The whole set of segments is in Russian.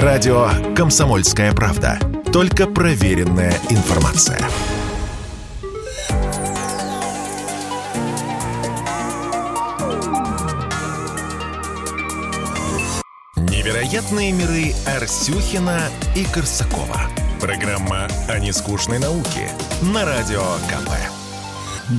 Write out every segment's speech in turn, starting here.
Радио «Комсомольская правда». Только проверенная информация. Невероятные миры Арсюхина и Корсакова. Программа о нескучной науке на Радио КП.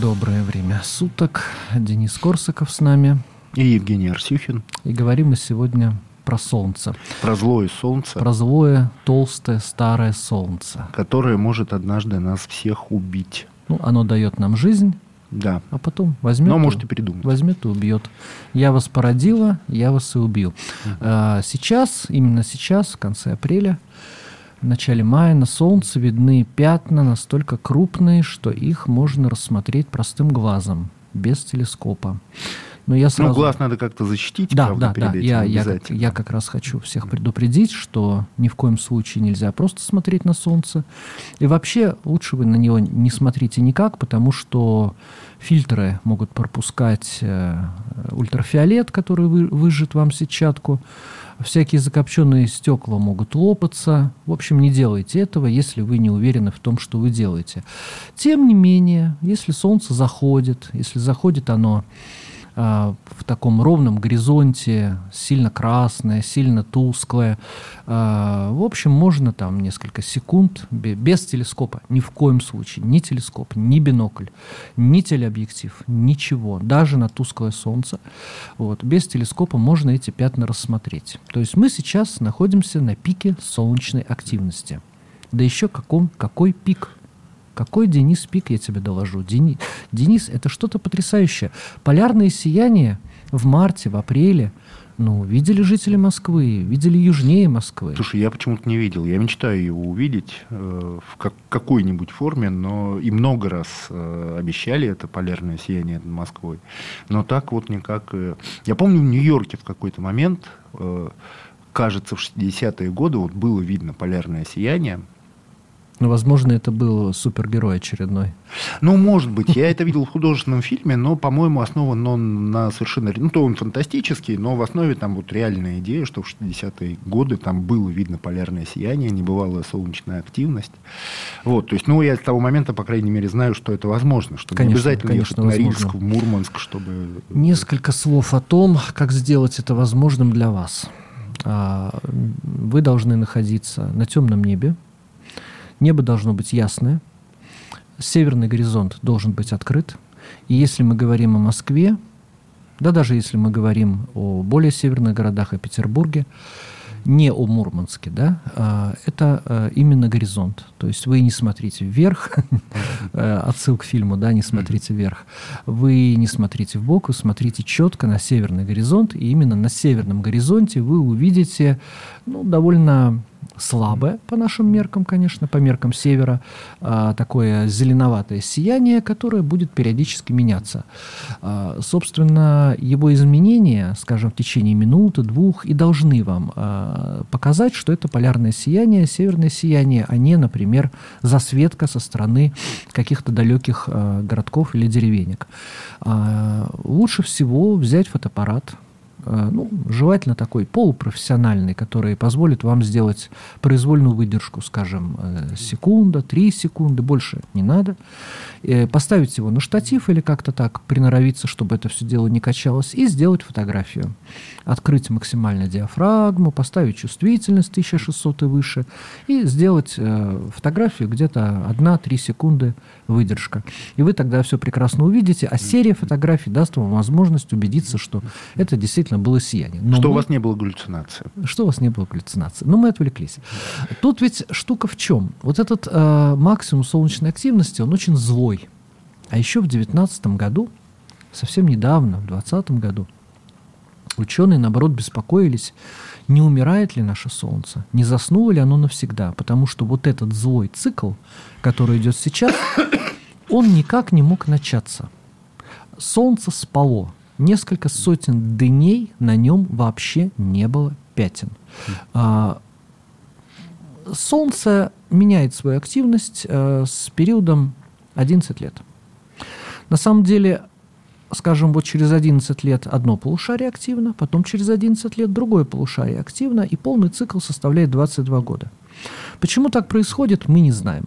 Доброе время суток. Денис Корсаков с нами. И Евгений Арсюхин. И говорим мы сегодня про солнце. Про злое солнце. Про злое, толстое, старое солнце. Которое может однажды нас всех убить. Ну, оно дает нам жизнь. Да. А потом возьмет. Но можете придумать. Возьмет и убьет. Я вас породила, я вас и убил. Угу. А, сейчас, именно сейчас, в конце апреля, в начале мая на солнце видны пятна настолько крупные, что их можно рассмотреть простым глазом, без телескопа. Но я сразу... Ну, глаз надо как-то защитить, да, правда, да, перед да. этим я, я, как, я как раз хочу всех предупредить, что ни в коем случае нельзя просто смотреть на солнце. И вообще лучше вы на него не смотрите никак, потому что фильтры могут пропускать э, ультрафиолет, который вы, выжжет вам сетчатку. Всякие закопченные стекла могут лопаться. В общем, не делайте этого, если вы не уверены в том, что вы делаете. Тем не менее, если солнце заходит, если заходит оно в таком ровном горизонте, сильно красное, сильно тусклое. А, в общем, можно там несколько секунд без телескопа, ни в коем случае, ни телескоп, ни бинокль, ни телеобъектив, ничего, даже на тусклое солнце. Вот, без телескопа можно эти пятна рассмотреть. То есть мы сейчас находимся на пике солнечной активности. Да еще каком, какой пик – какой Денис пик, я тебе доложу. Дени... Денис, это что-то потрясающее. Полярное сияние в марте, в апреле, ну, видели жители Москвы, видели южнее Москвы. Слушай, я почему-то не видел. Я мечтаю его увидеть э, в как, какой-нибудь форме, но и много раз э, обещали это полярное сияние над Москвой. Но так вот никак... Э... Я помню, в Нью-Йорке в какой-то момент, э, кажется, в 60-е годы вот было видно полярное сияние. Ну, возможно, это был супергерой очередной. Ну, может быть. Я это видел в художественном фильме, но, по-моему, основан он на совершенно... Ну, то он фантастический, но в основе там вот реальная идея, что в 60-е годы там было видно полярное сияние, небывалая солнечная активность. Вот, то есть, ну, я с того момента, по крайней мере, знаю, что это возможно, что конечно, не обязательно конечно, ехать возможно. на Рильск, в Мурманск, чтобы... Несколько слов о том, как сделать это возможным для вас. А, вы должны находиться на темном небе, Небо должно быть ясное, северный горизонт должен быть открыт. И если мы говорим о Москве, да даже если мы говорим о более северных городах, о Петербурге, не о Мурманске, да, а, это а, именно горизонт. То есть вы не смотрите вверх, э, отсыл к фильму, да, не смотрите вверх. Вы не смотрите в бок, вы смотрите четко на северный горизонт, и именно на северном горизонте вы увидите ну, довольно слабое по нашим меркам, конечно, по меркам севера, а, такое зеленоватое сияние, которое будет периодически меняться. А, собственно, его изменения, скажем, в течение минуты, двух, и должны вам а, показать, что это полярное сияние, северное сияние, а не, например, засветка со стороны каких-то далеких городков или деревенек. Лучше всего взять фотоаппарат, ну, желательно такой полупрофессиональный, который позволит вам сделать произвольную выдержку, скажем, э, секунда, три секунды, больше не надо. Э, поставить его на штатив или как-то так приноровиться, чтобы это все дело не качалось, и сделать фотографию. Открыть максимально диафрагму, поставить чувствительность 1600 и выше, и сделать фотографию где-то 1-3 секунды выдержка. И вы тогда все прекрасно увидите, а серия фотографий даст вам возможность убедиться, что это действительно действительно было сияние. Но что мы... у вас не было галлюцинации. Что у вас не было галлюцинации. Но мы отвлеклись. Тут ведь штука в чем? Вот этот э, максимум солнечной активности, он очень злой. А еще в 2019 году, совсем недавно, в 2020 году, ученые, наоборот, беспокоились, не умирает ли наше Солнце, не заснуло ли оно навсегда, потому что вот этот злой цикл, который идет сейчас, он никак не мог начаться. Солнце спало, несколько сотен дней на нем вообще не было пятен. А, Солнце меняет свою активность а, с периодом 11 лет. На самом деле скажем, вот через 11 лет одно полушарие активно, потом через 11 лет другое полушарие активно, и полный цикл составляет 22 года. Почему так происходит, мы не знаем.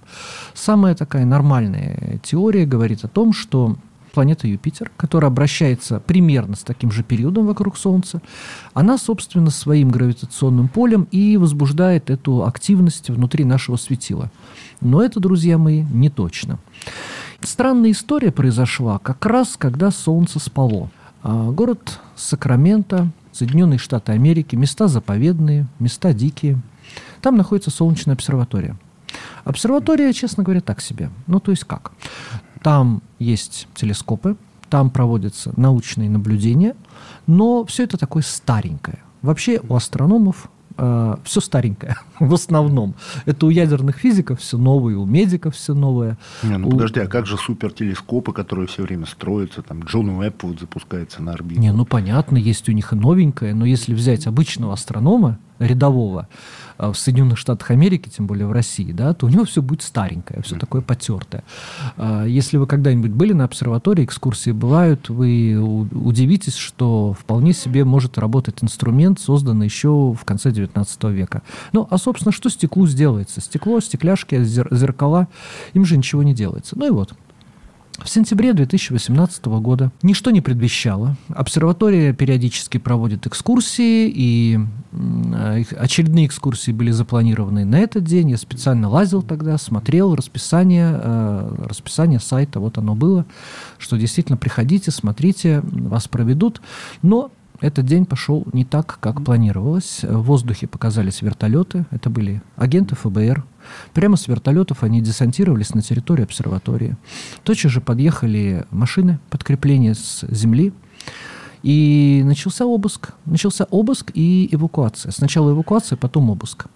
Самая такая нормальная теория говорит о том, что планета Юпитер, которая обращается примерно с таким же периодом вокруг Солнца, она, собственно, своим гравитационным полем и возбуждает эту активность внутри нашего светила. Но это, друзья мои, не точно. Странная история произошла как раз, когда Солнце спало. А, город Сакраменто, Соединенные Штаты Америки, места заповедные, места дикие. Там находится солнечная обсерватория. Обсерватория, честно говоря, так себе. Ну, то есть как? Там есть телескопы, там проводятся научные наблюдения, но все это такое старенькое. Вообще у астрономов э, все старенькое в основном. Это у ядерных физиков все новое, у медиков все новое. Не, ну у... подожди, а как же супертелескопы, которые все время строятся, там Джон Уэбб вот запускается на орбиту? Не, ну понятно, есть у них и новенькое, но если взять обычного астронома, рядового, а, в Соединенных Штатах Америки, тем более в России, да, то у него все будет старенькое, все такое потертое. А, если вы когда-нибудь были на обсерватории, экскурсии бывают, вы удивитесь, что вполне себе может работать инструмент, созданный еще в конце XIX века. Ну, а, собственно, что стеклу сделается? Стекло, стекляшки, зеркала, им же ничего не делается. Ну и вот, в сентябре 2018 года ничто не предвещало. Обсерватория периодически проводит экскурсии, и очередные экскурсии были запланированы на этот день. Я специально лазил тогда, смотрел расписание, э, расписание сайта, вот оно было, что действительно приходите, смотрите, вас проведут. Но этот день пошел не так, как планировалось. В воздухе показались вертолеты. Это были агенты ФБР. Прямо с вертолетов они десантировались на территорию обсерватории. Тотчас же подъехали машины подкрепления с земли. И начался обыск. Начался обыск и эвакуация. Сначала эвакуация, потом обыск.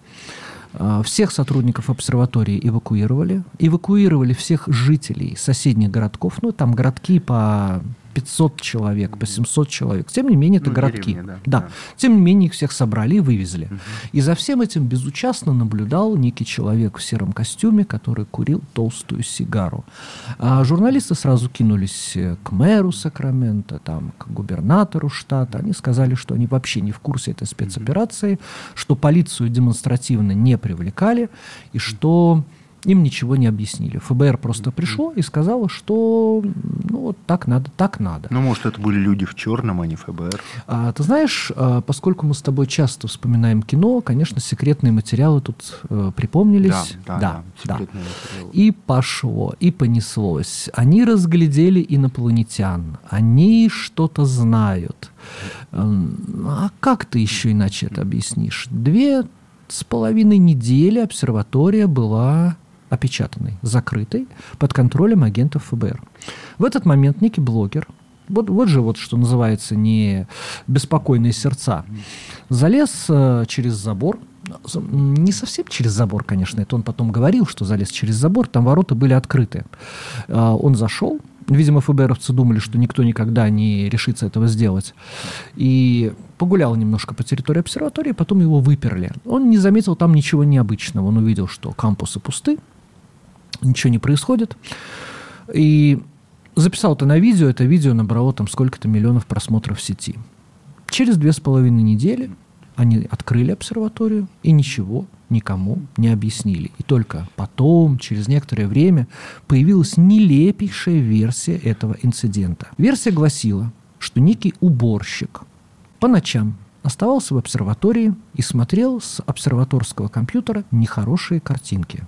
А, всех сотрудников обсерватории эвакуировали. Эвакуировали всех жителей соседних городков. Ну, там городки по 500 человек, по 700 человек. Тем не менее, это ну, городки. Деревни, да, да. да. Тем не менее, их всех собрали и вывезли. Угу. И за всем этим безучастно наблюдал некий человек в сером костюме, который курил толстую сигару. А журналисты сразу кинулись э, к мэру Сакрамента, там, к губернатору штата. Они сказали, что они вообще не в курсе этой спецоперации, что полицию демонстративно не привлекали, и что им ничего не объяснили. ФБР просто пришло и сказало, что ну, вот так надо, так надо. Ну, может, это были люди в черном, а не ФБР. А, ты знаешь, а, поскольку мы с тобой часто вспоминаем кино, конечно, секретные материалы тут э, припомнились. Да, да, да. да. И пошло, и понеслось. Они разглядели инопланетян. Они что-то знают. А как ты еще иначе это объяснишь? Две с половиной недели обсерватория была опечатанной, закрытой, под контролем агентов ФБР. В этот момент некий блогер, вот, вот же вот что называется не беспокойные сердца, залез э, через забор, не совсем через забор, конечно, это он потом говорил, что залез через забор, там ворота были открыты. Э, он зашел, видимо, ФБРовцы думали, что никто никогда не решится этого сделать, и погулял немножко по территории обсерватории, потом его выперли. Он не заметил там ничего необычного, он увидел, что кампусы пусты, ничего не происходит. И записал это на видео, это видео набрало там сколько-то миллионов просмотров в сети. Через две с половиной недели они открыли обсерваторию и ничего никому не объяснили. И только потом, через некоторое время, появилась нелепейшая версия этого инцидента. Версия гласила, что некий уборщик по ночам оставался в обсерватории и смотрел с обсерваторского компьютера нехорошие картинки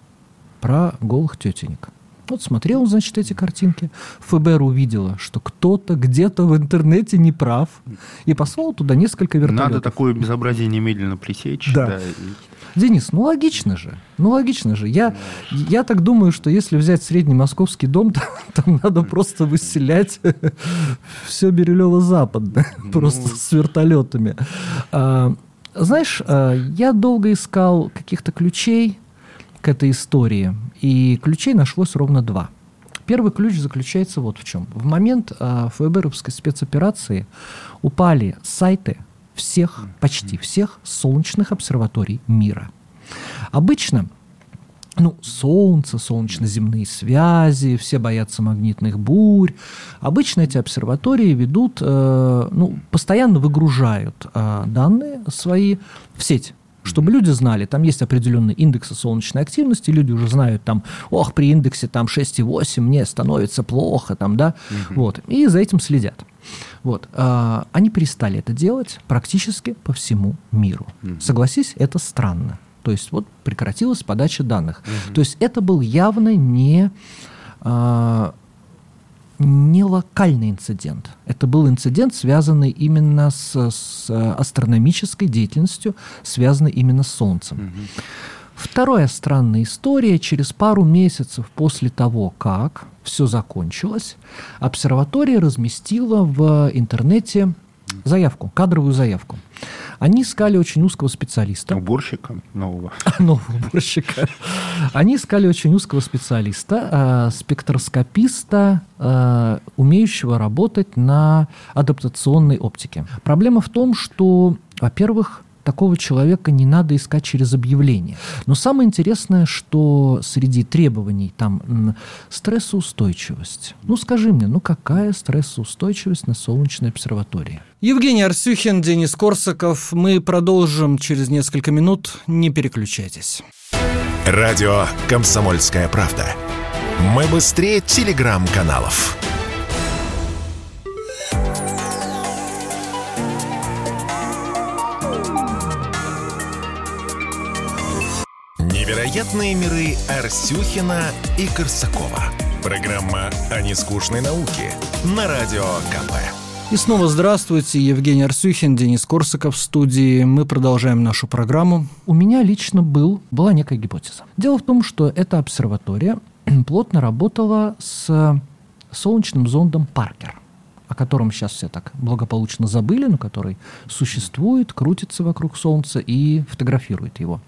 про голых тетенек. Вот смотрел, значит, эти картинки. ФБР увидела, что кто-то где-то в интернете не прав, и послал туда несколько вертолетов. Надо такое безобразие немедленно пресечь. Да. да и... Денис, ну логично же. Ну логично же. Я, я так думаю, что если взять средний московский дом, то, там надо просто выселять все Бирюлево-Западное. Ну... Просто с вертолетами. А, знаешь, а, я долго искал каких-то ключей, к этой истории. И ключей нашлось ровно два. Первый ключ заключается вот в чем. В момент э, ФБРовской спецоперации упали сайты всех, почти всех солнечных обсерваторий мира. Обычно ну, солнце, солнечно-земные связи, все боятся магнитных бурь. Обычно эти обсерватории ведут, э, ну, постоянно выгружают э, данные свои в сеть чтобы люди знали, там есть определенные индексы солнечной активности, люди уже знают там, ох, при индексе там 6,8 мне становится плохо, там, да, угу. вот, и за этим следят. Вот. А, они перестали это делать практически по всему миру. Угу. Согласись, это странно. То есть вот прекратилась подача данных. Угу. То есть это был явно не, а, не локальный инцидент. Это был инцидент, связанный именно с, с астрономической деятельностью, связанный именно с Солнцем. Угу. Вторая странная история. Через пару месяцев после того, как все закончилось, обсерватория разместила в интернете заявку, кадровую заявку. Они искали очень узкого специалиста. Уборщика нового. Нового уборщика. Они искали очень узкого специалиста, э, спектроскописта, э, умеющего работать на адаптационной оптике. Проблема в том, что, во-первых, такого человека не надо искать через объявление. Но самое интересное, что среди требований там стрессоустойчивость. Ну скажи мне, ну какая стрессоустойчивость на солнечной обсерватории? Евгений Арсюхин, Денис Корсаков. Мы продолжим через несколько минут. Не переключайтесь. Радио «Комсомольская правда». Мы быстрее телеграм-каналов. Невероятные миры Арсюхина и Корсакова. Программа о нескучной науке на Радио КП. И снова здравствуйте, Евгений Арсюхин, Денис Корсаков в студии. Мы продолжаем нашу программу. У меня лично был, была некая гипотеза. Дело в том, что эта обсерватория плотно работала с солнечным зондом Паркер о котором сейчас все так благополучно забыли, но который существует, крутится вокруг Солнца и фотографирует его.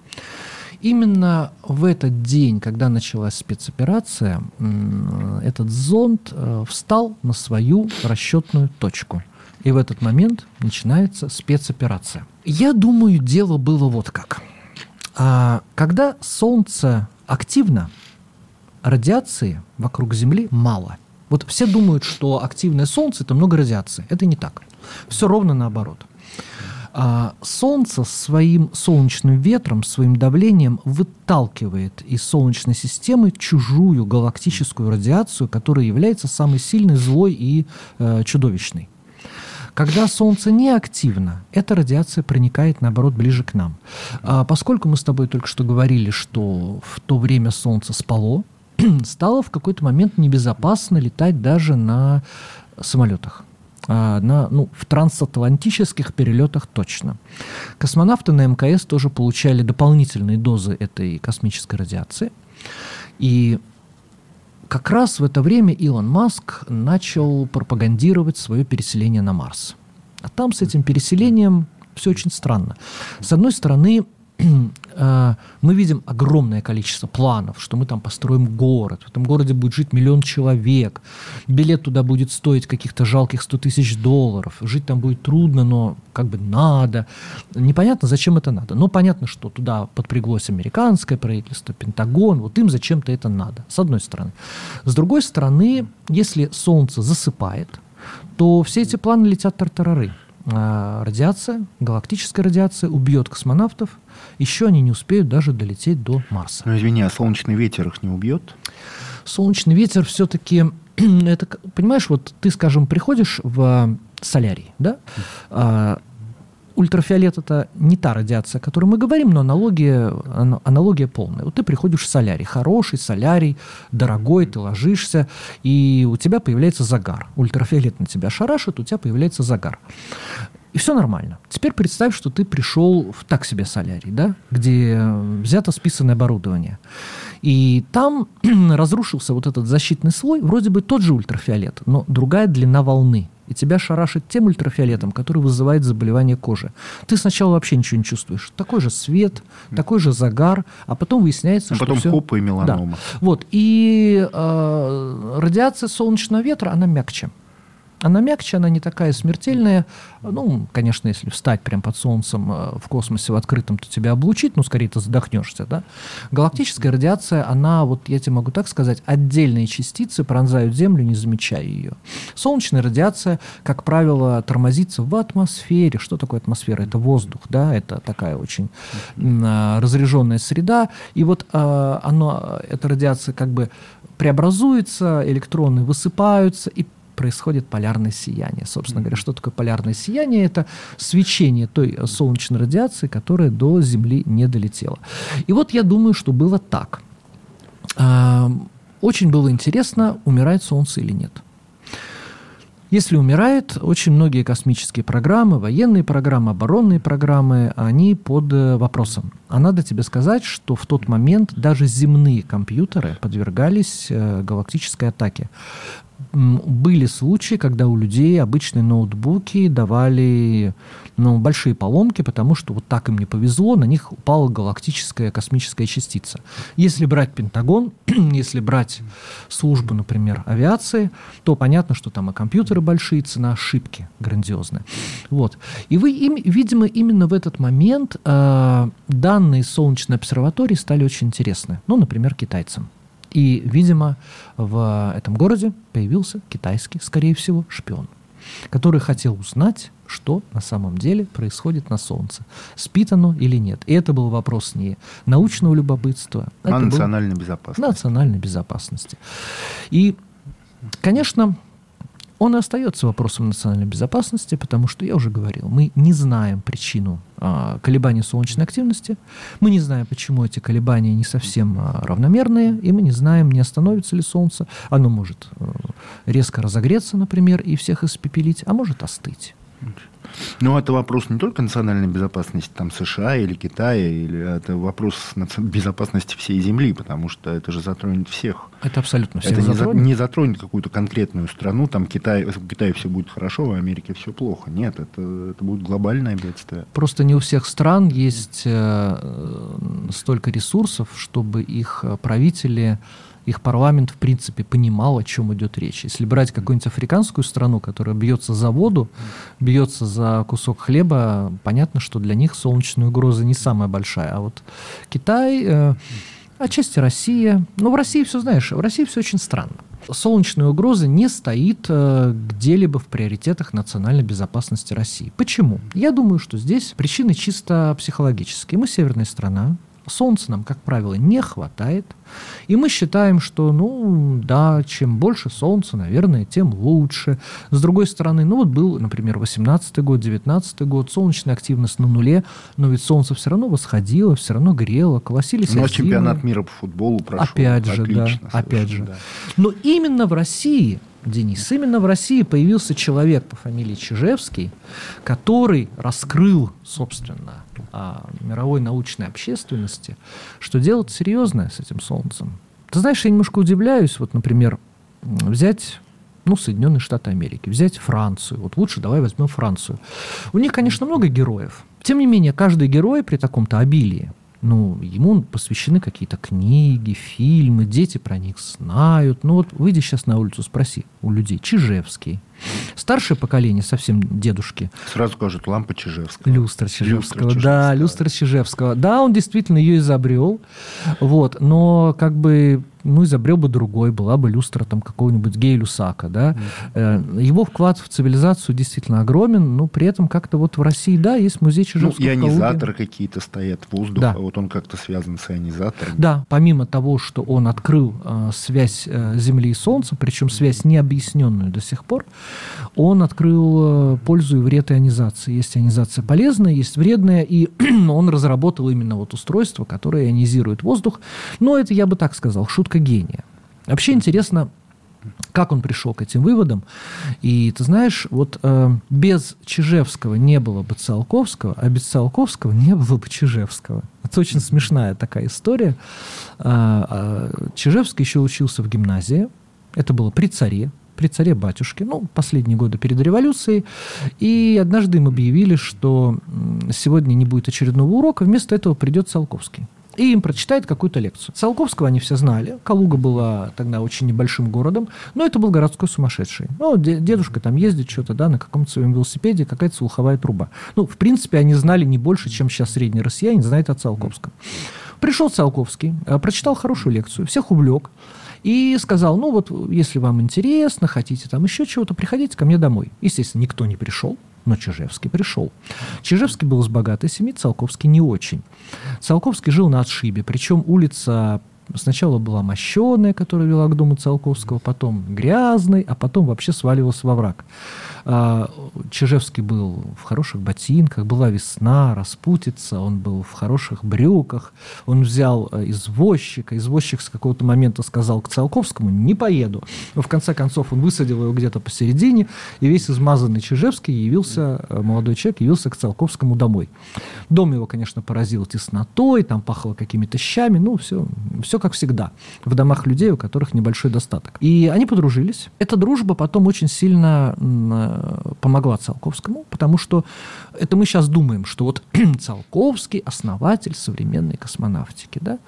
Именно в этот день, когда началась спецоперация, этот зонд э, встал на свою расчетную точку. И в этот момент начинается спецоперация. Я думаю, дело было вот как. А, когда Солнце активно, радиации вокруг Земли мало. Вот все думают, что активное Солнце – это много радиации. Это не так. Все ровно наоборот. А Солнце своим солнечным ветром, своим давлением выталкивает из Солнечной системы чужую галактическую радиацию, которая является самой сильной, злой и э, чудовищной. Когда Солнце не активно, эта радиация проникает, наоборот, ближе к нам. А поскольку мы с тобой только что говорили, что в то время Солнце спало, стало в какой-то момент небезопасно летать даже на самолетах. А, на, ну, в трансатлантических перелетах точно. Космонавты на МКС тоже получали дополнительные дозы этой космической радиации. И как раз в это время Илон Маск начал пропагандировать свое переселение на Марс. А там с этим переселением все очень странно. С одной стороны, мы видим огромное количество планов, что мы там построим город, в этом городе будет жить миллион человек, билет туда будет стоить каких-то жалких 100 тысяч долларов, жить там будет трудно, но как бы надо. Непонятно, зачем это надо. Но понятно, что туда подпряглось американское правительство, Пентагон, вот им зачем-то это надо, с одной стороны. С другой стороны, если Солнце засыпает, то все эти планы летят тартарары. А, радиация, галактическая радиация убьет космонавтов. Еще они не успеют даже долететь до Марса. Ну, извини, а солнечный ветер их не убьет? Солнечный ветер все-таки... Это, понимаешь, вот ты, скажем, приходишь в солярий, да? А, ультрафиолет это не та радиация, о которой мы говорим, но аналогия, аналогия полная. Вот ты приходишь в солярий, хороший солярий, дорогой, ты ложишься, и у тебя появляется загар. Ультрафиолет на тебя шарашит, у тебя появляется загар. И все нормально. Теперь представь, что ты пришел в так себе солярий, да, где взято списанное оборудование. И там разрушился вот этот защитный слой, вроде бы тот же ультрафиолет, но другая длина волны и тебя шарашит тем ультрафиолетом, который вызывает заболевание кожи. Ты сначала вообще ничего не чувствуешь. Такой же свет, такой же загар, а потом выясняется, а что потом все... хоп и меланома. Да. Вот. И э, радиация солнечного ветра, она мягче. Она мягче, она не такая смертельная. Ну, конечно, если встать прямо под солнцем э, в космосе в открытом, то тебя облучит, ну, скорее ты задохнешься, да. Галактическая радиация, она, вот я тебе могу так сказать, отдельные частицы пронзают Землю, не замечая ее. Солнечная радиация, как правило, тормозится в атмосфере. Что такое атмосфера? Это воздух, да, это такая очень э, разряженная среда. И вот э, оно, эта радиация как бы преобразуется, электроны высыпаются, и происходит полярное сияние. Собственно говоря, что такое полярное сияние? Это свечение той солнечной радиации, которая до Земли не долетела. И вот я думаю, что было так. А, очень было интересно, умирает Солнце или нет. Если умирает, очень многие космические программы, военные программы, оборонные программы, они под э, вопросом. А надо тебе сказать, что в тот момент даже земные компьютеры подвергались э, галактической атаке были случаи, когда у людей обычные ноутбуки давали ну, большие поломки, потому что вот так им не повезло, на них упала галактическая космическая частица. Если брать Пентагон, если брать службу, например, авиации, то понятно, что там и компьютеры большие, цена ошибки грандиозная. Вот. И вы, им, видимо, именно в этот момент э, данные Солнечной обсерватории стали очень интересны. Ну, например, китайцам. И, видимо, в этом городе появился китайский, скорее всего, шпион, который хотел узнать, что на самом деле происходит на Солнце. Спит оно или нет. И это был вопрос не научного любопытства. А национальной безопасности. Национальной безопасности. И, конечно, он и остается вопросом национальной безопасности, потому что, я уже говорил, мы не знаем причину а, колебаний солнечной активности, мы не знаем, почему эти колебания не совсем а, равномерные, и мы не знаем, не остановится ли Солнце. Оно может а, резко разогреться, например, и всех испепелить, а может остыть. Но это вопрос не только национальной безопасности там, США или Китая, или это вопрос безопасности всей Земли, потому что это же затронет всех. Это абсолютно всех это затронет. не затронет какую-то конкретную страну, там Китай, в Китае все будет хорошо, в Америке все плохо. Нет, это, это будет глобальное бедствие. Просто не у всех стран есть э, столько ресурсов, чтобы их правители их парламент, в принципе, понимал, о чем идет речь. Если брать какую-нибудь африканскую страну, которая бьется за воду, бьется за кусок хлеба, понятно, что для них солнечная угроза не самая большая. А вот Китай, э, отчасти Россия, ну, в России все, знаешь, в России все очень странно. Солнечная угроза не стоит э, где-либо в приоритетах национальной безопасности России. Почему? Я думаю, что здесь причины чисто психологические. Мы северная страна, Солнца нам, как правило, не хватает. И мы считаем, что, ну, да, чем больше Солнца, наверное, тем лучше. С другой стороны, ну, вот был, например, 18 год, 19 год, солнечная активность на нуле, но ведь Солнце все равно восходило, все равно грело, колосились Ну, а чемпионат мира по футболу прошел. Опять же, Отлично, да, опять же. Да. Но именно в России Денис. Именно в России появился человек по фамилии Чижевский, который раскрыл, собственно, а, мировой научной общественности, что делать серьезное с этим Солнцем. Ты знаешь, я немножко удивляюсь, вот, например, взять ну, Соединенные Штаты Америки, взять Францию. Вот лучше давай возьмем Францию. У них, конечно, много героев. Тем не менее, каждый герой при таком-то обилии ну, ему посвящены какие-то книги, фильмы, дети про них знают. Ну вот выйди сейчас на улицу, спроси у людей, Чижевский. Старшее поколение, совсем дедушки. Сразу скажут, лампа Чижевского. Люстра Чижевского, люстра да, люстра Чижевского. Да, он действительно ее изобрел, вот, но как бы ну, изобрел бы другой, была бы люстра там какого-нибудь Гей Люсака, да. Mm-hmm. Его вклад в цивилизацию действительно огромен, но при этом как-то вот в России, да, есть музей Чижевского. Ну, ионизаторы какие-то стоят, воздух, да. а вот он как-то связан с ионизатором. Да, помимо того, что он открыл э, связь э, Земли и Солнца, причем связь необъясненную до сих пор, он открыл э, пользу и вред ионизации. Есть ионизация полезная, есть вредная, и он разработал именно вот устройство, которое ионизирует воздух. Но это, я бы так сказал, шутка шутка гения. Вообще интересно, как он пришел к этим выводам. И ты знаешь, вот э, без Чижевского не было бы Циолковского, а без Циолковского не было бы Чижевского. Это очень смешная такая история. Э, э, Чижевский еще учился в гимназии. Это было при царе, при царе батюшке, ну, последние годы перед революцией. И однажды им объявили, что сегодня не будет очередного урока, вместо этого придет Циолковский. И им прочитает какую-то лекцию. Циолковского они все знали. Калуга была тогда очень небольшим городом, но это был городской сумасшедший. Ну, дедушка там ездит что-то, да, на каком-то своем велосипеде, какая-то слуховая труба. Ну, в принципе, они знали не больше, чем сейчас средний россиянин знает о Циолковском. Пришел Циолковский, э, прочитал хорошую лекцию, всех увлек и сказал, ну вот, если вам интересно, хотите там еще чего-то, приходите ко мне домой. Естественно, никто не пришел, но Чижевский пришел. Чижевский был из богатой семьи, Циолковский не очень. Циолковский жил на отшибе, причем улица Сначала была мощеная, которая вела к дому Циолковского, потом грязной, а потом вообще сваливалась во враг. А, Чижевский был в хороших ботинках, была весна, распутица, он был в хороших брюках, он взял э, извозчика, извозчик с какого-то момента сказал к Циолковскому «не поеду». Но в конце концов он высадил его где-то посередине, и весь измазанный Чижевский явился, э, молодой человек явился к Циолковскому домой. Дом его, конечно, поразил теснотой, там пахло какими-то щами, ну, все, все как всегда, в домах людей, у которых небольшой достаток. И они подружились. Эта дружба потом очень сильно помогла Циолковскому, потому что это мы сейчас думаем, что вот Циолковский основатель современной космонавтики. Да?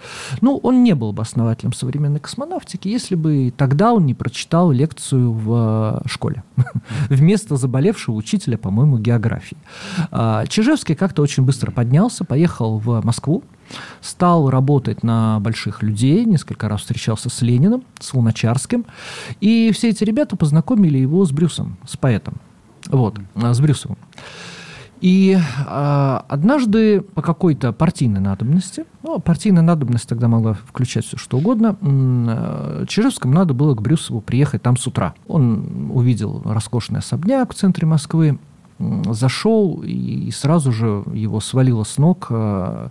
Ну, он не был бы основателем современной космонавтики, если бы тогда он не прочитал лекцию в э, школе вместо заболевшего учителя, по-моему, географии. А, Чижевский как-то очень быстро поднялся, поехал в Москву, стал работать на больших людей, несколько раз встречался с Лениным, с Луначарским, и все эти ребята познакомили его с Брюсом, с поэтом, вот, а, с Брюсовым. И э, однажды по какой-то партийной надобности, ну, партийная надобность тогда могла включать все что угодно, э, Чижевскому надо было к Брюсову приехать там с утра. Он увидел роскошный особняк в центре Москвы, зашел и сразу же его свалило с ног э,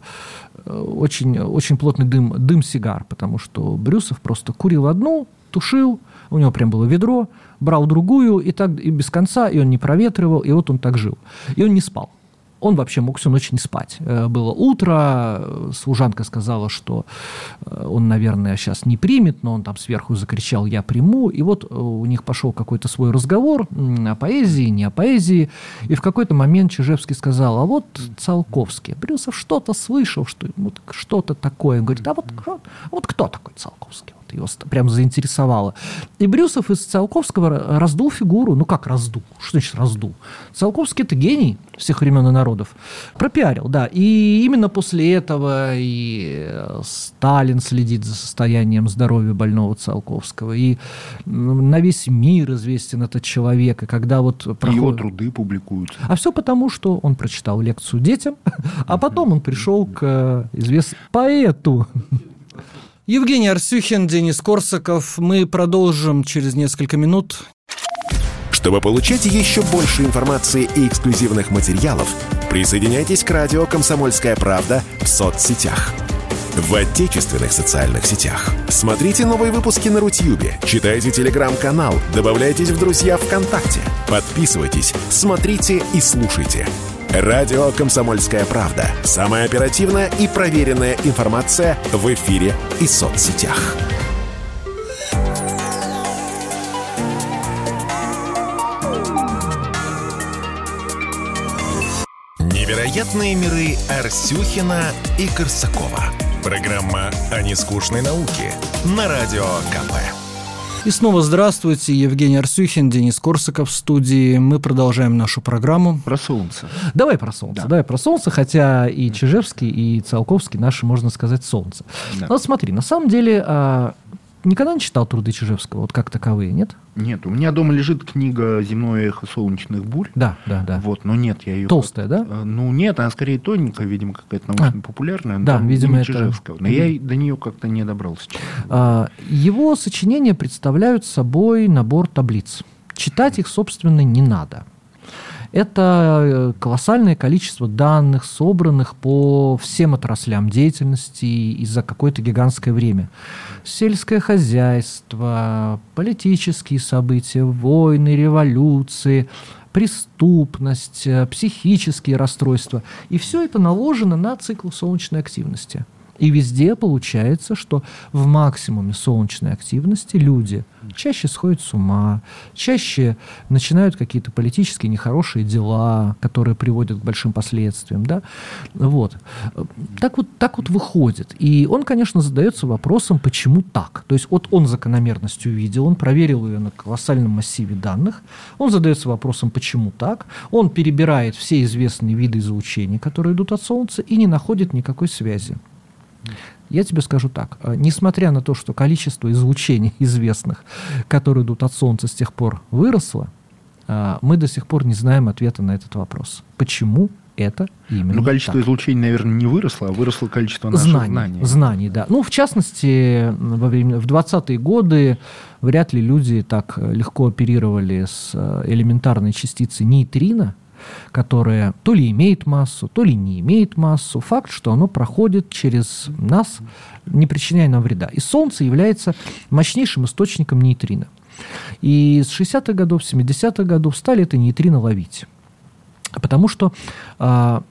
очень, очень плотный дым, дым сигар, потому что Брюсов просто курил одну, тушил, у него прям было ведро, брал другую, и так и без конца, и он не проветривал, и вот он так жил. И он не спал он вообще мог всю ночь не спать. Э, было утро, служанка сказала, что э, он, наверное, сейчас не примет, но он там сверху закричал «я приму», и вот э, у них пошел какой-то свой разговор о поэзии, не о поэзии, и в какой-то момент Чижевский сказал, а вот Циолковский, Брюсов что-то слышал, что вот что-то такое. Он говорит, а вот, а вот кто такой Циолковский? Его прям заинтересовало. И Брюсов из Циолковского раздул фигуру. Ну как раздул? Что значит раздул? Циолковский это гений всех времен и народов. Пропиарил, да. И именно после этого и э, Сталин следит за состоянием здоровья больного Циолковского. И на весь мир известен этот человек. И когда вот проходит... Его труды публикуются. А все потому, что он прочитал лекцию детям, а потом он пришел к э, известному поэту. Евгений Арсюхин, Денис Корсаков. Мы продолжим через несколько минут. Чтобы получать еще больше информации и эксклюзивных материалов, присоединяйтесь к радио «Комсомольская правда» в соцсетях. В отечественных социальных сетях. Смотрите новые выпуски на Рутьюбе, читайте телеграм-канал, добавляйтесь в друзья ВКонтакте, подписывайтесь, смотрите и слушайте – Радио «Комсомольская правда». Самая оперативная и проверенная информация в эфире и соцсетях. Невероятные миры Арсюхина и Корсакова. Программа о нескучной науке на Радио КП. И снова здравствуйте, Евгений Арсюхин, Денис Корсаков в студии. Мы продолжаем нашу программу. Про солнце. Давай про солнце, да. давай про солнце, хотя и Чижевский, и Циолковский наши, можно сказать, солнце. Да. Вот смотри, на самом деле а, никогда не читал труды Чижевского, вот как таковые, нет? Нет, у меня дома лежит книга «Земное эхо солнечных бурь». Да, да, да. Вот, но нет, я ее... Толстая, да? Э, ну, нет, она скорее тоненькая, видимо, какая-то научно-популярная. Да, видимо, это... Чижевского. Но я до нее как-то не добрался. А, его сочинения представляют собой набор таблиц. Читать их, собственно, не надо. Это э, колоссальное количество данных, собранных по всем отраслям деятельности и за какое-то гигантское время. Сельское хозяйство, политические события, войны, революции, преступность, э, психические расстройства. И все это наложено на цикл солнечной активности. И везде получается, что в максимуме солнечной активности люди чаще сходят с ума, чаще начинают какие-то политические нехорошие дела, которые приводят к большим последствиям. Да? Вот. Так, вот, так вот выходит. И он, конечно, задается вопросом, почему так. То есть вот он закономерность увидел, он проверил ее на колоссальном массиве данных, он задается вопросом, почему так, он перебирает все известные виды излучения, которые идут от Солнца, и не находит никакой связи. Я тебе скажу так. Э, несмотря на то, что количество излучений известных, которые идут от Солнца с тех пор выросло, э, мы до сих пор не знаем ответа на этот вопрос. Почему это именно Ну, количество так? излучений, наверное, не выросло, а выросло количество наших знаний, знаний. Знаний, да. Ну, в частности, во время, в 20-е годы вряд ли люди так э, легко оперировали с элементарной частицей нейтрино, которое то ли имеет массу, то ли не имеет массу. Факт, что оно проходит через нас, не причиняя нам вреда. И Солнце является мощнейшим источником нейтрино. И с 60-х годов, 70-х годов стали это нейтрино ловить. Потому что а,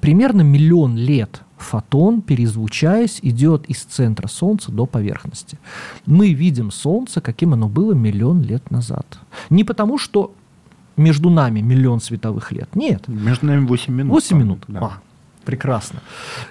примерно миллион лет фотон, перезвучаясь, идет из центра Солнца до поверхности. Мы видим Солнце, каким оно было миллион лет назад. Не потому, что между нами миллион световых лет. Нет. Между нами 8 минут. 8 минут. Да. А, прекрасно.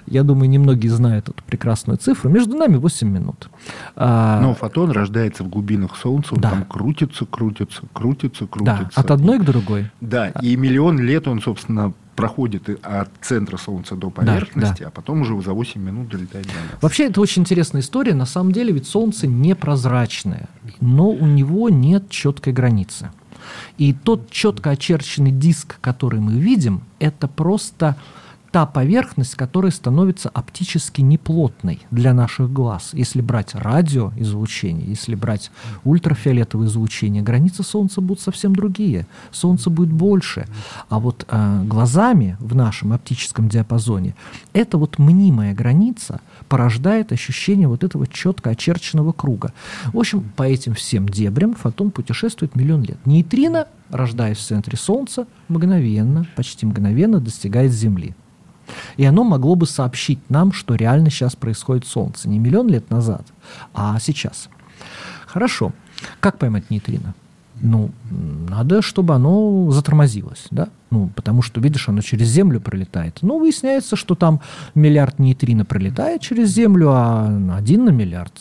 Я думаю, немногие знают эту прекрасную цифру. Между нами 8 минут. А, Но фотон рождается в глубинах Солнца, он да. там крутится, крутится, крутится, крутится. Да, от одной к другой. Да, и миллион лет он, собственно, проходит от центра Солнца до поверхности, да, да. а потом уже за 8 минут долетает до нас. Вообще, это очень интересная история. На самом деле, ведь Солнце непрозрачное, но у него нет четкой границы. И тот четко очерченный диск, который мы видим, это просто та поверхность, которая становится оптически неплотной для наших глаз. Если брать радиоизлучение, если брать ультрафиолетовое излучение, границы Солнца будут совсем другие. Солнце будет больше. А вот э, глазами в нашем оптическом диапазоне эта вот мнимая граница порождает ощущение вот этого четко очерченного круга. В общем, по этим всем дебрям фотон путешествует миллион лет. Нейтрино, рождаясь в центре Солнца, мгновенно, почти мгновенно достигает Земли. И оно могло бы сообщить нам, что реально сейчас происходит Солнце. Не миллион лет назад, а сейчас. Хорошо. Как поймать нейтрино? Ну, надо, чтобы оно затормозилось, да? Ну, потому что, видишь, оно через Землю пролетает. Ну, выясняется, что там миллиард нейтрино пролетает через Землю, а один на миллиард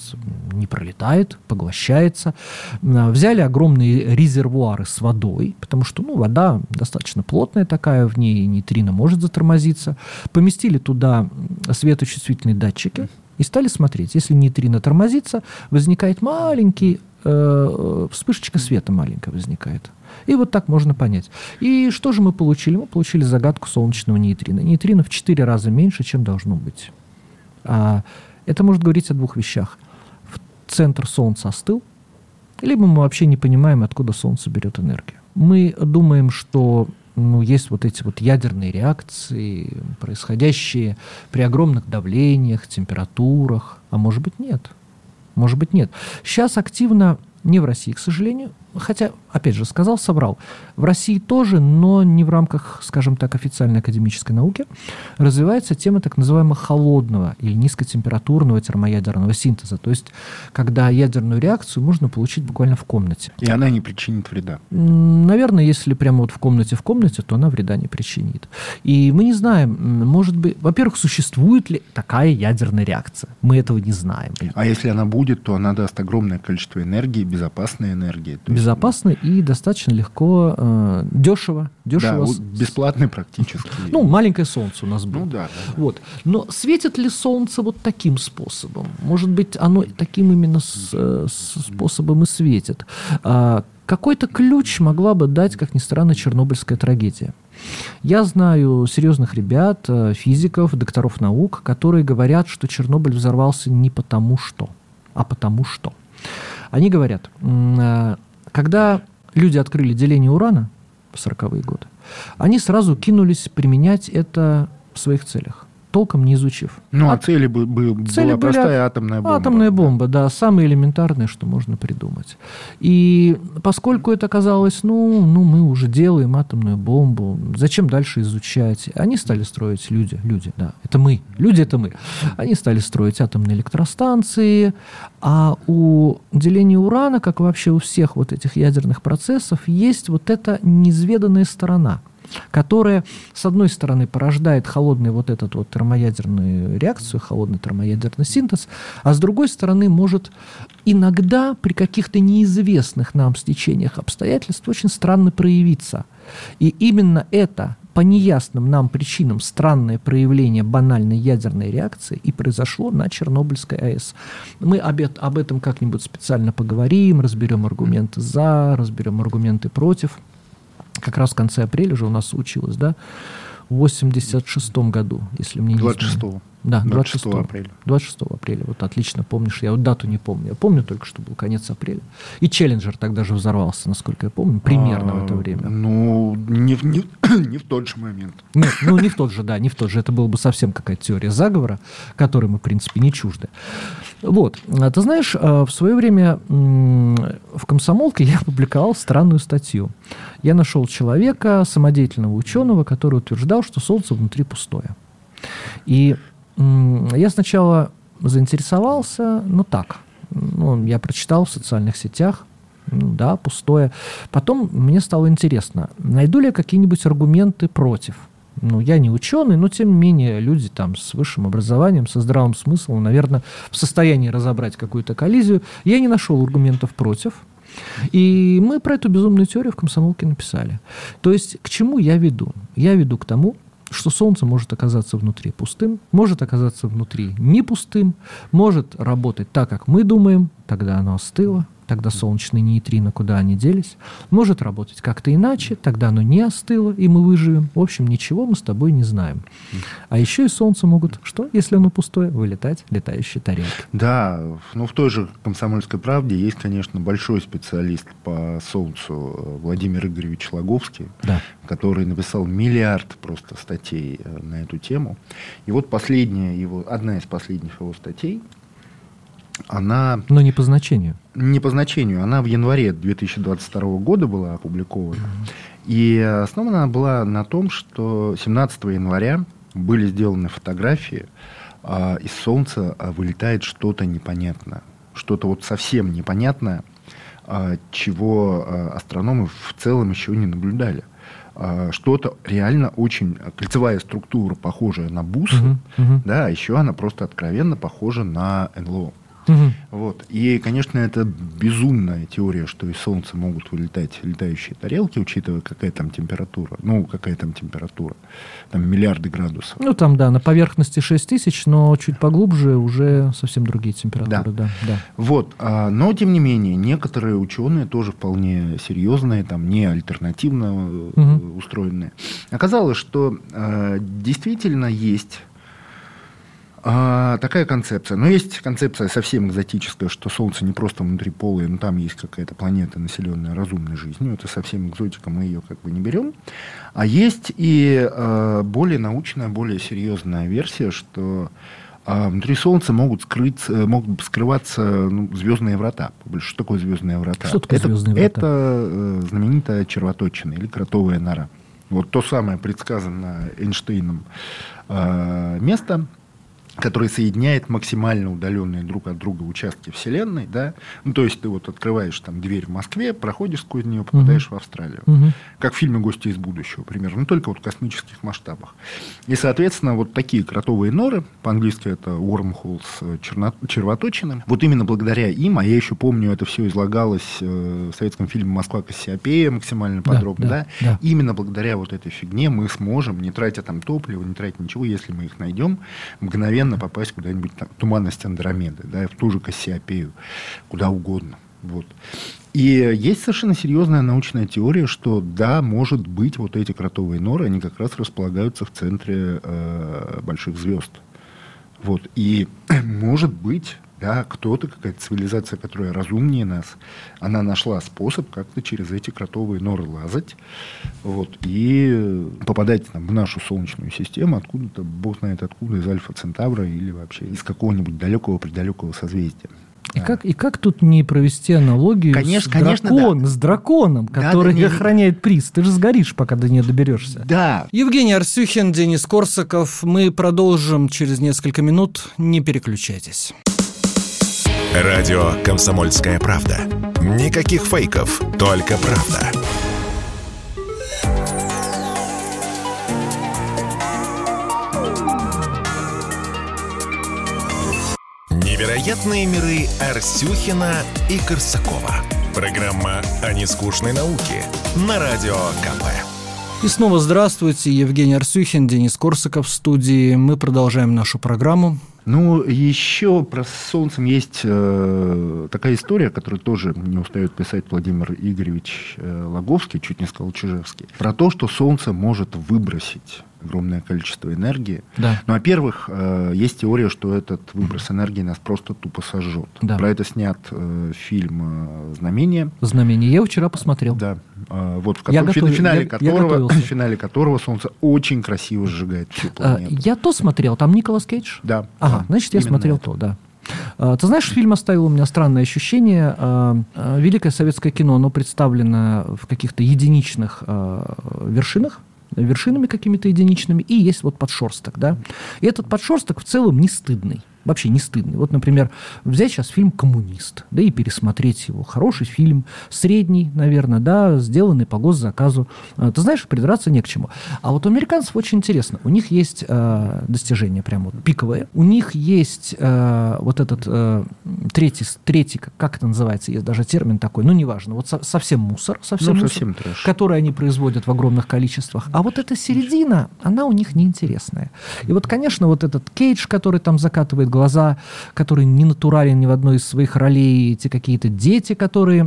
не пролетает, поглощается. Взяли огромные резервуары с водой, потому что, ну, вода достаточно плотная такая, в ней нейтрино может затормозиться. Поместили туда светочувствительные датчики, и стали смотреть. Если нейтрино тормозится, возникает маленький э, вспышечка света маленькая возникает. И вот так можно понять. И что же мы получили? Мы получили загадку солнечного нейтрино. Нейтрино в 4 раза меньше, чем должно быть. А, это может говорить о двух вещах. Центр Солнца остыл, либо мы вообще не понимаем, откуда Солнце берет энергию. Мы думаем, что ну, есть вот эти вот ядерные реакции, происходящие при огромных давлениях, температурах, а может быть нет. Может быть, нет. Сейчас активно, не в России, к сожалению, хотя, опять же, сказал, соврал. В России тоже, но не в рамках, скажем так, официальной академической науки, развивается тема так называемого холодного или низкотемпературного термоядерного синтеза. То есть, когда ядерную реакцию можно получить буквально в комнате. И она не причинит вреда? Наверное, если прямо вот в комнате в комнате, то она вреда не причинит. И мы не знаем, может быть, во-первых, существует ли такая ядерная реакция. Мы этого не знаем. А если она будет, то она даст огромное количество энергии, безопасной энергии. То безопасно и достаточно легко, э, дешево. дешево да, бесплатный практически. Ну, маленькое солнце у нас было. Ну, да, да, да. Вот. Но светит ли солнце вот таким способом? Может быть, оно таким именно с, э, с способом и светит. А, какой-то ключ могла бы дать, как ни странно, чернобыльская трагедия. Я знаю серьезных ребят, э, физиков, докторов наук, которые говорят, что Чернобыль взорвался не потому что, а потому что. Они говорят, э, когда люди открыли деление урана в 40-е годы, они сразу кинулись применять это в своих целях. Толком не изучив. Ну, а, а цели бы, бы цели была были простая атомная бомба. Атомная бомба, да, самое элементарное, что можно придумать. И поскольку это казалось, ну, ну, мы уже делаем атомную бомбу, зачем дальше изучать? Они стали строить люди, люди, да, это мы, люди это мы. Они стали строить атомные электростанции, а у деления урана, как вообще у всех вот этих ядерных процессов, есть вот эта неизведанная сторона – которая, с одной стороны, порождает холодный вот этот вот термоядерную реакцию, холодный термоядерный синтез, а с другой стороны, может иногда при каких-то неизвестных нам стечениях обстоятельств очень странно проявиться. И именно это по неясным нам причинам странное проявление банальной ядерной реакции и произошло на Чернобыльской АЭС. Мы об, об этом как-нибудь специально поговорим, разберем аргументы за, разберем аргументы против как раз в конце апреля уже у нас случилось, да, в 86 году, если мне не 26 -го. Да, 26, 26 апреля. 26 апреля. Вот отлично помнишь. Я вот дату не помню. Я помню только, что был конец апреля. И Челленджер тогда же взорвался, насколько я помню, примерно а, в это время. Ну, не, не, не в тот же момент. Нет, ну не в тот же, да, не в тот же. Это было бы совсем какая-то теория заговора, которой мы, в принципе, не чужды. Вот. А ты знаешь, а, в свое время в «Комсомолке» я публиковал странную статью. Я нашел человека, самодеятельного ученого, который утверждал, что Солнце внутри пустое. И я сначала заинтересовался, ну так, ну, я прочитал в социальных сетях, ну, да, пустое. Потом мне стало интересно, найду ли я какие-нибудь аргументы против. Ну, я не ученый, но тем не менее люди там с высшим образованием, со здравым смыслом, наверное, в состоянии разобрать какую-то коллизию. Я не нашел аргументов против. И мы про эту безумную теорию в комсомолке написали. То есть к чему я веду? Я веду к тому, что Солнце может оказаться внутри пустым, может оказаться внутри не пустым, может работать так, как мы думаем, тогда оно остыло, тогда солнечные нейтрино, куда они делись. Может работать как-то иначе, тогда оно не остыло, и мы выживем. В общем, ничего мы с тобой не знаем. А еще и солнце могут, что, если оно пустое, вылетать летающие тарелки. Да, ну в той же «Комсомольской правде» есть, конечно, большой специалист по солнцу э, Владимир Игоревич Логовский, да. который написал миллиард просто статей э, на эту тему. И вот последняя его, одна из последних его статей – она... Но не по значению. Не по значению. Она в январе 2022 года была опубликована. И основана она была на том, что 17 января были сделаны фотографии, а из Солнца а, вылетает что-то непонятное. Что-то вот совсем непонятное, а, чего а, астрономы в целом еще не наблюдали что-то реально очень кольцевая структура, похожая на бусу, uh-huh, uh-huh. да, а еще она просто откровенно похожа на НЛО. Угу. Вот. И, конечно, это безумная теория, что из Солнца могут вылетать летающие тарелки, учитывая, какая там температура. Ну, какая там температура. Там миллиарды градусов. Ну, там, да, на поверхности 6 тысяч, но чуть поглубже уже совсем другие температуры. Да. Да, да. Вот. А, но, тем не менее, некоторые ученые тоже вполне серьезные, там, не альтернативно угу. устроенные. Оказалось, что а, действительно есть а, такая концепция. Но есть концепция совсем экзотическая, что Солнце не просто внутри полое, но там есть какая-то планета, населенная разумной жизнью. Это совсем экзотика, мы ее как бы не берем. А есть и а, более научная, более серьезная версия, что а внутри Солнца могут, скрыть, могут скрываться ну, звездные врата. Что такое звездные врата? Что такое это, звездные врата? Это э, знаменитая червоточина или кротовая нора. Вот то самое предсказанное Эйнштейном э, место – который соединяет максимально удаленные друг от друга участки Вселенной, да, ну, то есть ты вот открываешь там дверь в Москве, проходишь сквозь нее, попадаешь угу. в Австралию, угу. как в фильме «Гости из будущего», примерно, ну, только вот в космических масштабах. И, соответственно, вот такие кротовые норы, по-английски это wormholes, э, черно... червоточины, вот именно благодаря им, а я еще помню, это все излагалось э, в советском фильме «Москва Кассиопея» максимально подробно, да, да, да, именно благодаря вот этой фигне мы сможем, не тратя там топливо, не тратя ничего, если мы их найдем, мгновенно мгновенно попасть куда-нибудь в туманность Андромеды, да, в ту же Кассиопею, куда угодно. Вот. И есть совершенно серьезная научная теория, что да, может быть, вот эти кротовые норы, они как раз располагаются в центре э, больших звезд. Вот. И может быть, да, кто-то, какая-то цивилизация, которая разумнее нас, она нашла способ как-то через эти кротовые норы лазать вот, и попадать там, в нашу Солнечную систему откуда-то, бог знает откуда, из Альфа Центавра или вообще из какого-нибудь далекого-предалекого созвездия. И, да. как, и как тут не провести аналогию конечно, с, конечно, дракон, да. с драконом, который да, да, охраняет приз? Ты же сгоришь, пока до нее доберешься. Да. Евгений Арсюхин, Денис Корсаков. Мы продолжим через несколько минут. Не переключайтесь. Радио «Комсомольская правда». Никаких фейков, только правда. Невероятные миры Арсюхина и Корсакова. Программа о нескучной науке на Радио КП. И снова здравствуйте. Евгений Арсюхин, Денис Корсаков в студии. Мы продолжаем нашу программу. Ну, еще про Солнцем есть э, такая история, которую тоже не устает писать Владимир Игоревич э, Логовский, чуть не сказал Чижевский, про то, что Солнце может выбросить огромное количество энергии. Да. Ну, во-первых, э, есть теория, что этот выброс энергии нас просто тупо сожжет. Да. Про это снят э, фильм э, «Знамение». «Знамение». Я вчера посмотрел. Да. Вот в Я котором, готов- в финале, я- я которого, в готовился. финале которого Солнце очень красиво сжигает всю А, планету. я то смотрел, там Николас Кейдж? Да. Ага, да, значит, я смотрел это. то, да. А, Ты знаешь, фильм оставил у меня странное ощущение. А, Великое советское кино, оно представлено в каких-то единичных вершинах, вершинами какими-то единичными, и есть вот подшерсток, да. И этот подшерсток в целом не стыдный. Вообще не стыдный. Вот, например, взять сейчас фильм «Коммунист», да и пересмотреть его. Хороший фильм, средний, наверное, да, сделанный по госзаказу. А, Ты знаешь, придраться не к чему. А вот у американцев очень интересно. У них есть э, достижения прям вот пиковые. У них есть э, вот этот э, третий, третий, как, как это называется, есть даже термин такой, ну, неважно, вот со- совсем мусор, совсем Ну, мусор, совсем трэш. который они производят в огромных количествах. А вот эта середина, она у них неинтересная. И вот, конечно, вот этот Кейдж, который там закатывает глаза, который не натурален ни в одной из своих ролей, эти какие-то дети, которые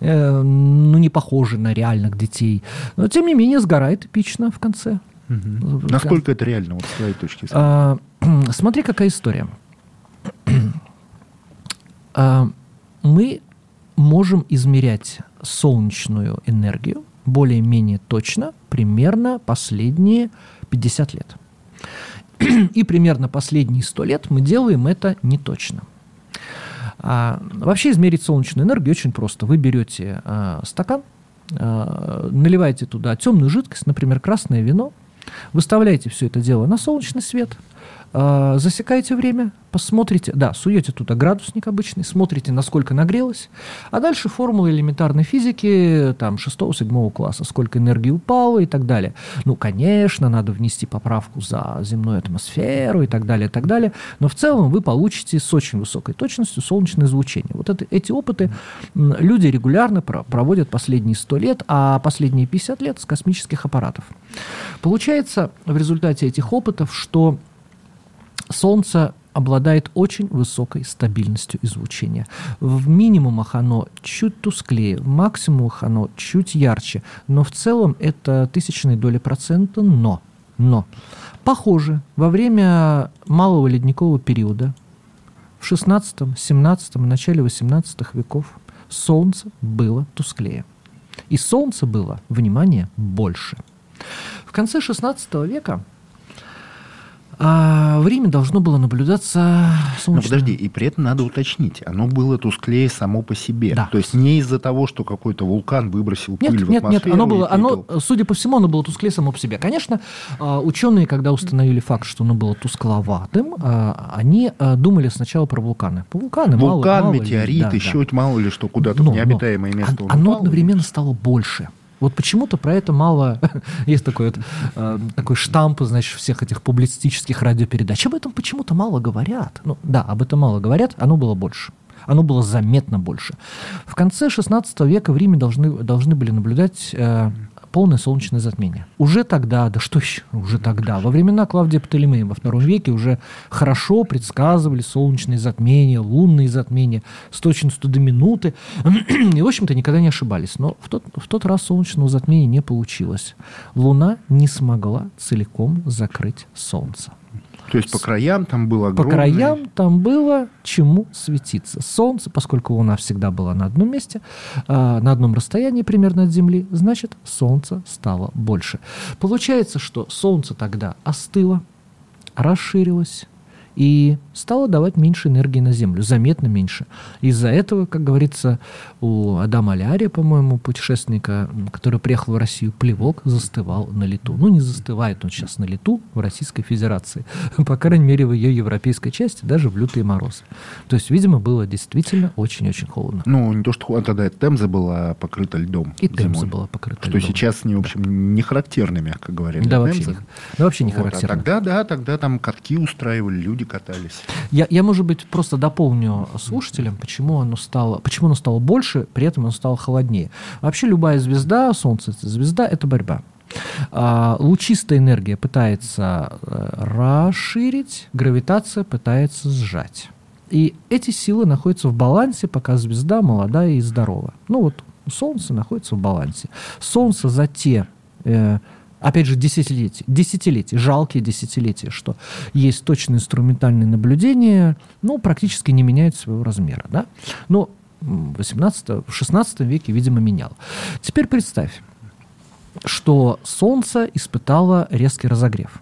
э, ну, не похожи на реальных детей. Но, тем не менее, сгорает эпично в конце. Мгм. Насколько это реально, вот с твоей точки зрения? А, Смотри, какая история. А, Мы можем измерять солнечную энергию более-менее точно примерно последние 50 лет. И примерно последние 100 лет мы делаем это не точно. А, вообще измерить солнечную энергию очень просто. Вы берете а, стакан, а, наливаете туда темную жидкость, например, красное вино, выставляете все это дело на солнечный свет, а, засекаете время, посмотрите, да, суете туда градусник обычный, смотрите, насколько нагрелось, а дальше формулы элементарной физики, там, 6-7 класса, сколько энергии упало и так далее. Ну, конечно, надо внести поправку за земную атмосферу и так далее, и так далее, но в целом вы получите с очень высокой точностью солнечное излучение. Вот это, эти опыты люди регулярно про- проводят последние 100 лет, а последние 50 лет с космических аппаратов. Получается в результате этих опытов, что Солнце обладает очень высокой стабильностью излучения. В минимумах оно чуть тусклее, в максимумах оно чуть ярче, но в целом это тысячные доли процента, но, но. Похоже, во время малого ледникового периода в 16, 17, начале 18 веков Солнце было тусклее. И Солнце было, внимание, больше. В конце 16 века а, в Риме должно было наблюдаться Но солнечное... подожди, и при этом надо уточнить, оно было тусклее само по себе. Да. То есть не из-за того, что какой-то вулкан выбросил Нет, пыль в нет, нет, атмосферу. оно было, оно, судя по всему, оно было тусклее само по себе. Конечно, а, ученые, когда установили факт, что оно было тускловатым, а, они а, думали сначала про вулканы. По вулканы мало- Вулкан, мало ли, метеорит, да, да. еще мало ли что куда-то Но- в необитаемое но место. он- он Оно упал. одновременно стало больше. Вот почему-то про это мало... Есть такой, вот, э, такой штамп, значит, всех этих публицистических радиопередач. Об этом почему-то мало говорят. Ну, да, об этом мало говорят, оно было больше. Оно было заметно больше. В конце 16 века в Риме должны, должны были наблюдать э, полное солнечное затмение. Уже тогда, да что еще, уже тогда, во времена Клавдия Птолемея во втором веке уже хорошо предсказывали солнечные затмения, лунные затмения с точностью до минуты. И, в общем-то, никогда не ошибались. Но в тот, в тот раз солнечного затмения не получилось. Луна не смогла целиком закрыть Солнце. То есть по краям там было огромное... По краям там было чему светиться. Солнце, поскольку Луна всегда была на одном месте, а, на одном расстоянии примерно от Земли, значит, Солнце стало больше. Получается, что Солнце тогда остыло, расширилось, и стало давать меньше энергии на Землю, заметно меньше. Из-за этого, как говорится, у Адама Алярия, по-моему, путешественника, который приехал в Россию, плевок застывал на лету. Ну, не застывает он сейчас на лету в Российской Федерации, по крайней мере, в ее европейской части, даже в лютые морозы. То есть, видимо, было действительно очень-очень холодно. Ну, не то, что тогда Темза была покрыта льдом. И Темза была покрыта что льдом. Что сейчас, не, в общем, да. не характерно, мягко говоря. Да, вообще не, да, вообще не вот, характерно. А тогда, да, тогда там катки устраивали, люди катались. Я, я, может быть, просто дополню слушателям, почему оно стало, почему оно стало больше, при этом оно стало холоднее. Вообще любая звезда, Солнце звезда, это борьба. А, лучистая энергия пытается э, расширить, гравитация пытается сжать. И эти силы находятся в балансе, пока звезда молодая и здорова. Ну вот Солнце находится в балансе. Солнце за те э, опять же, десятилетия, десятилетия, жалкие десятилетия, что есть точные инструментальные наблюдения, ну, практически не меняют своего размера, да. Но в 18, в 16 веке, видимо, менял. Теперь представь, что Солнце испытало резкий разогрев.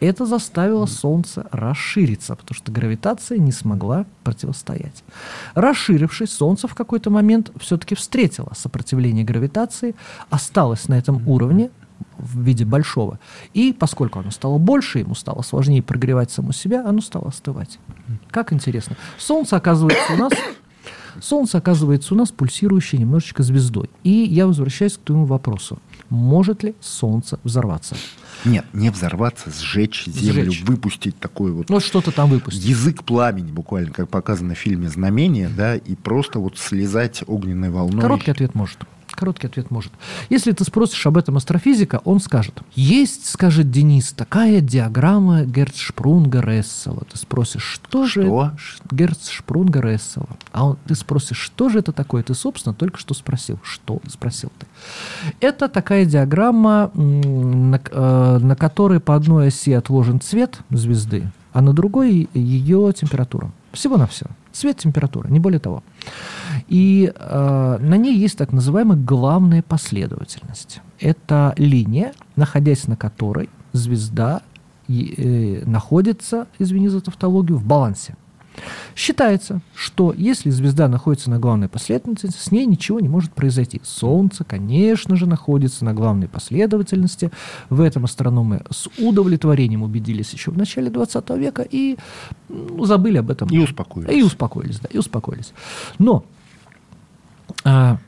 Это заставило Солнце расшириться, потому что гравитация не смогла противостоять. Расширившись, Солнце в какой-то момент все-таки встретило сопротивление гравитации, осталось на этом уровне, в виде большого. И поскольку оно стало больше, ему стало сложнее прогревать само себя, оно стало остывать. Как интересно. Солнце оказывается у нас Солнце оказывается у нас пульсирующей немножечко звездой. И я возвращаюсь к твоему вопросу. Может ли Солнце взорваться? Нет, не взорваться, сжечь землю, сжечь. выпустить такой вот... Ну, что-то там выпустить. Язык пламени, буквально, как показано в фильме «Знамение», да, и просто вот слезать огненной волной. Короткий ответ может. Короткий ответ может. Если ты спросишь об этом астрофизика, он скажет. Есть, скажет Денис, такая диаграмма Герцшпрунга-Рессела. Ты спросишь, что, что? же Герцшпрунга-Рессела? А он, ты спросишь, что же это такое? Ты, собственно, только что спросил. Что спросил ты? Это такая диаграмма, на, э, на которой по одной оси отложен цвет звезды, а на другой ее температура. Всего-навсего. Цвет, температура, не более того. И э, на ней есть так называемая главная последовательность. Это линия, находясь на которой звезда э, находится, извини за тавтологию, в балансе. Считается, что если звезда находится на главной последовательности, с ней ничего не может произойти. Солнце, конечно же, находится на главной последовательности. В этом астрономы с удовлетворением убедились еще в начале 20 века и ну, забыли об этом. И успокоились. И успокоились, да, и успокоились. Но а,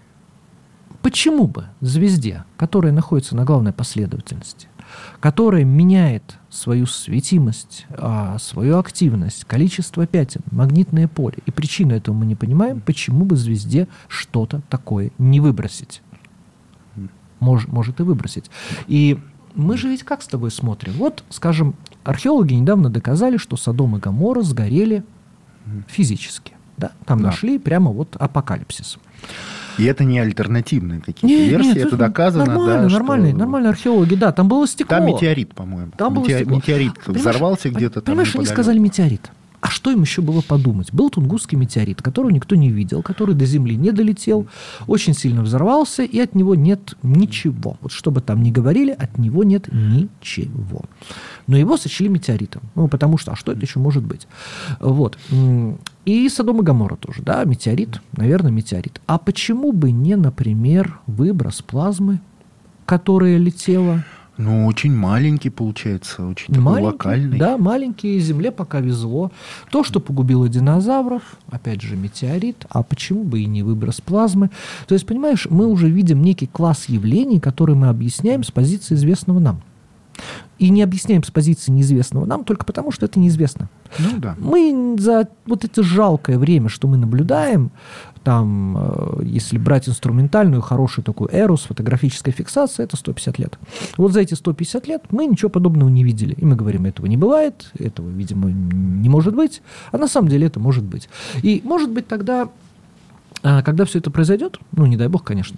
почему бы звезде, которая находится на главной последовательности, которая меняет свою светимость, а, свою активность, количество пятен, магнитное поле. И причину этого мы не понимаем, почему бы звезде что-то такое не выбросить. Мож, может и выбросить. И мы же ведь как с тобой смотрим? Вот, скажем, археологи недавно доказали, что Содом и Гамора сгорели физически. Да? Там да. нашли прямо вот апокалипсис. И это не альтернативные какие-то нет, версии, нет, это доказано. Нормально, да, нормальные, что... нормальные археологи, да, там было стекло. Там метеорит, по-моему. Там было стекло. Метеорит понимаешь, взорвался где-то там. Понимаешь, они сказали метеорит. А что им еще было подумать? Был тунгусский метеорит, которого никто не видел, который до Земли не долетел, очень сильно взорвался, и от него нет ничего. Вот что бы там ни говорили, от него нет ничего. Но его сочли метеоритом. Ну, потому что, а что это еще может быть? Вот. И Содом и Гамора тоже, да, метеорит, наверное, метеорит. А почему бы не, например, выброс плазмы, которая летела ну, очень маленький получается, очень такой локальный. Да, маленький, Земле пока везло. То, что погубило динозавров, опять же, метеорит, а почему бы и не выброс плазмы? То есть, понимаешь, мы уже видим некий класс явлений, которые мы объясняем с позиции известного нам. И не объясняем с позиции неизвестного нам только потому, что это неизвестно. Ну, да. Мы за вот это жалкое время, что мы наблюдаем, там, э, если брать инструментальную, хорошую такую эру с фотографической фиксацией, это 150 лет. Вот за эти 150 лет мы ничего подобного не видели. И мы говорим, этого не бывает, этого, видимо, не может быть. А на самом деле это может быть. И может быть тогда когда все это произойдет, ну, не дай бог, конечно,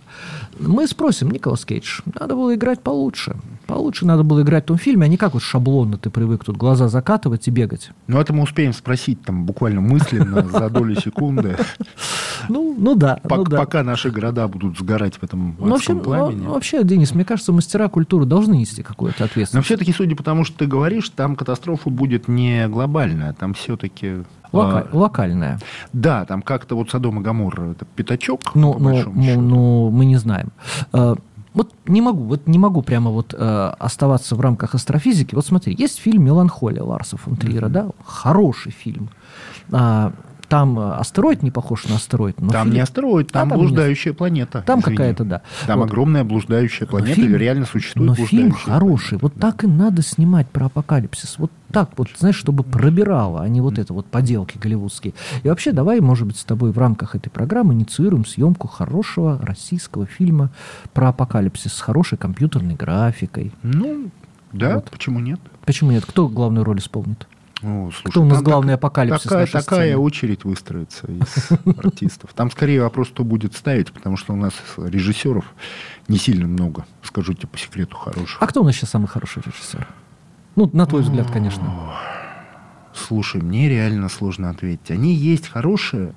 мы спросим, Николас Кейдж, надо было играть получше. Получше надо было играть в том фильме, а не как вот шаблонно ты привык тут глаза закатывать и бегать. Ну, это мы успеем спросить там буквально мысленно за долю секунды. Ну, ну да. Пока, ну, да. пока наши города будут сгорать в этом ну, вообще, пламени. Ну, вообще, Денис, мне кажется, мастера культуры должны нести какую-то ответственность. Но все-таки, судя по тому, что ты говоришь, там катастрофа будет не глобальная, там все-таки Лока- а, локальная. Да, там как-то вот Содом и Гамор это пятачок. Ну, ну, ну, ну, мы не знаем. А, вот не могу, вот не могу прямо вот э, оставаться в рамках астрофизики. Вот смотри, есть фильм «Меланхолия» Ларса фон Триера, mm-hmm. да, хороший фильм. А, там э, астероид не похож на астероид. Но там фильм... не астероид, там, а, там блуждающая не... планета. Там какая-то, да. Там вот. огромная блуждающая планета, фильм... реально существует Но фильм хороший. Планета. Вот так и надо снимать про апокалипсис. Вот так вот, знаешь, чтобы пробирало, а не вот это вот поделки голливудские. И вообще, давай, может быть, с тобой в рамках этой программы инициируем съемку хорошего российского фильма про апокалипсис с хорошей компьютерной графикой. Ну, да, вот. почему нет? Почему нет? Кто главную роль исполнит? О, слушай, Кто у нас главный так, апокалипсис такая, такая очередь выстроится из артистов. Там скорее вопрос, кто будет ставить, потому что у нас режиссеров не сильно много, скажу тебе по секрету, хороших. А кто у нас сейчас самый хороший режиссер? Ну, на твой взгляд, конечно. Слушай, мне реально сложно ответить. Они есть хорошие,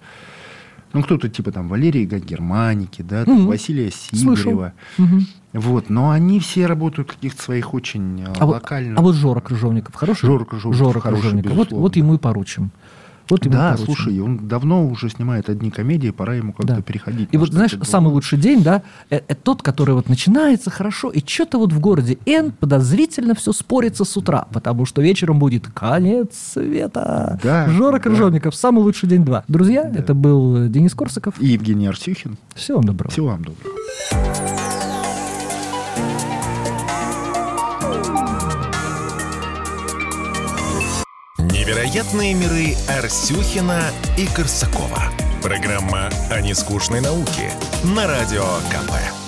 ну, кто-то типа там Валерия Германики, да, там, угу. Василия Сигарева. Угу. Вот, но они все работают в каких-то своих очень а локальных... Вот, а вот Жора Крыжовников хороший? Жора Крыжовников, Жора хороший, Крыжовников. Вот, вот ему и поручим. Вот ему да, слушай, он давно уже снимает одни комедии, пора ему как-то да. переходить. И вот, знаешь, самый лучший день, да, это, это тот, который вот начинается хорошо, и что-то вот в городе Н подозрительно все спорится с утра, потому что вечером будет конец света. Да, Жора да. Крыжовников, самый лучший день два. Друзья, да. это был Денис Корсаков. И Евгений Арсюхин. Всего вам доброго. Всего вам доброго. Невероятные миры Арсюхина и Корсакова. Программа о нескучной науке на Радио КП.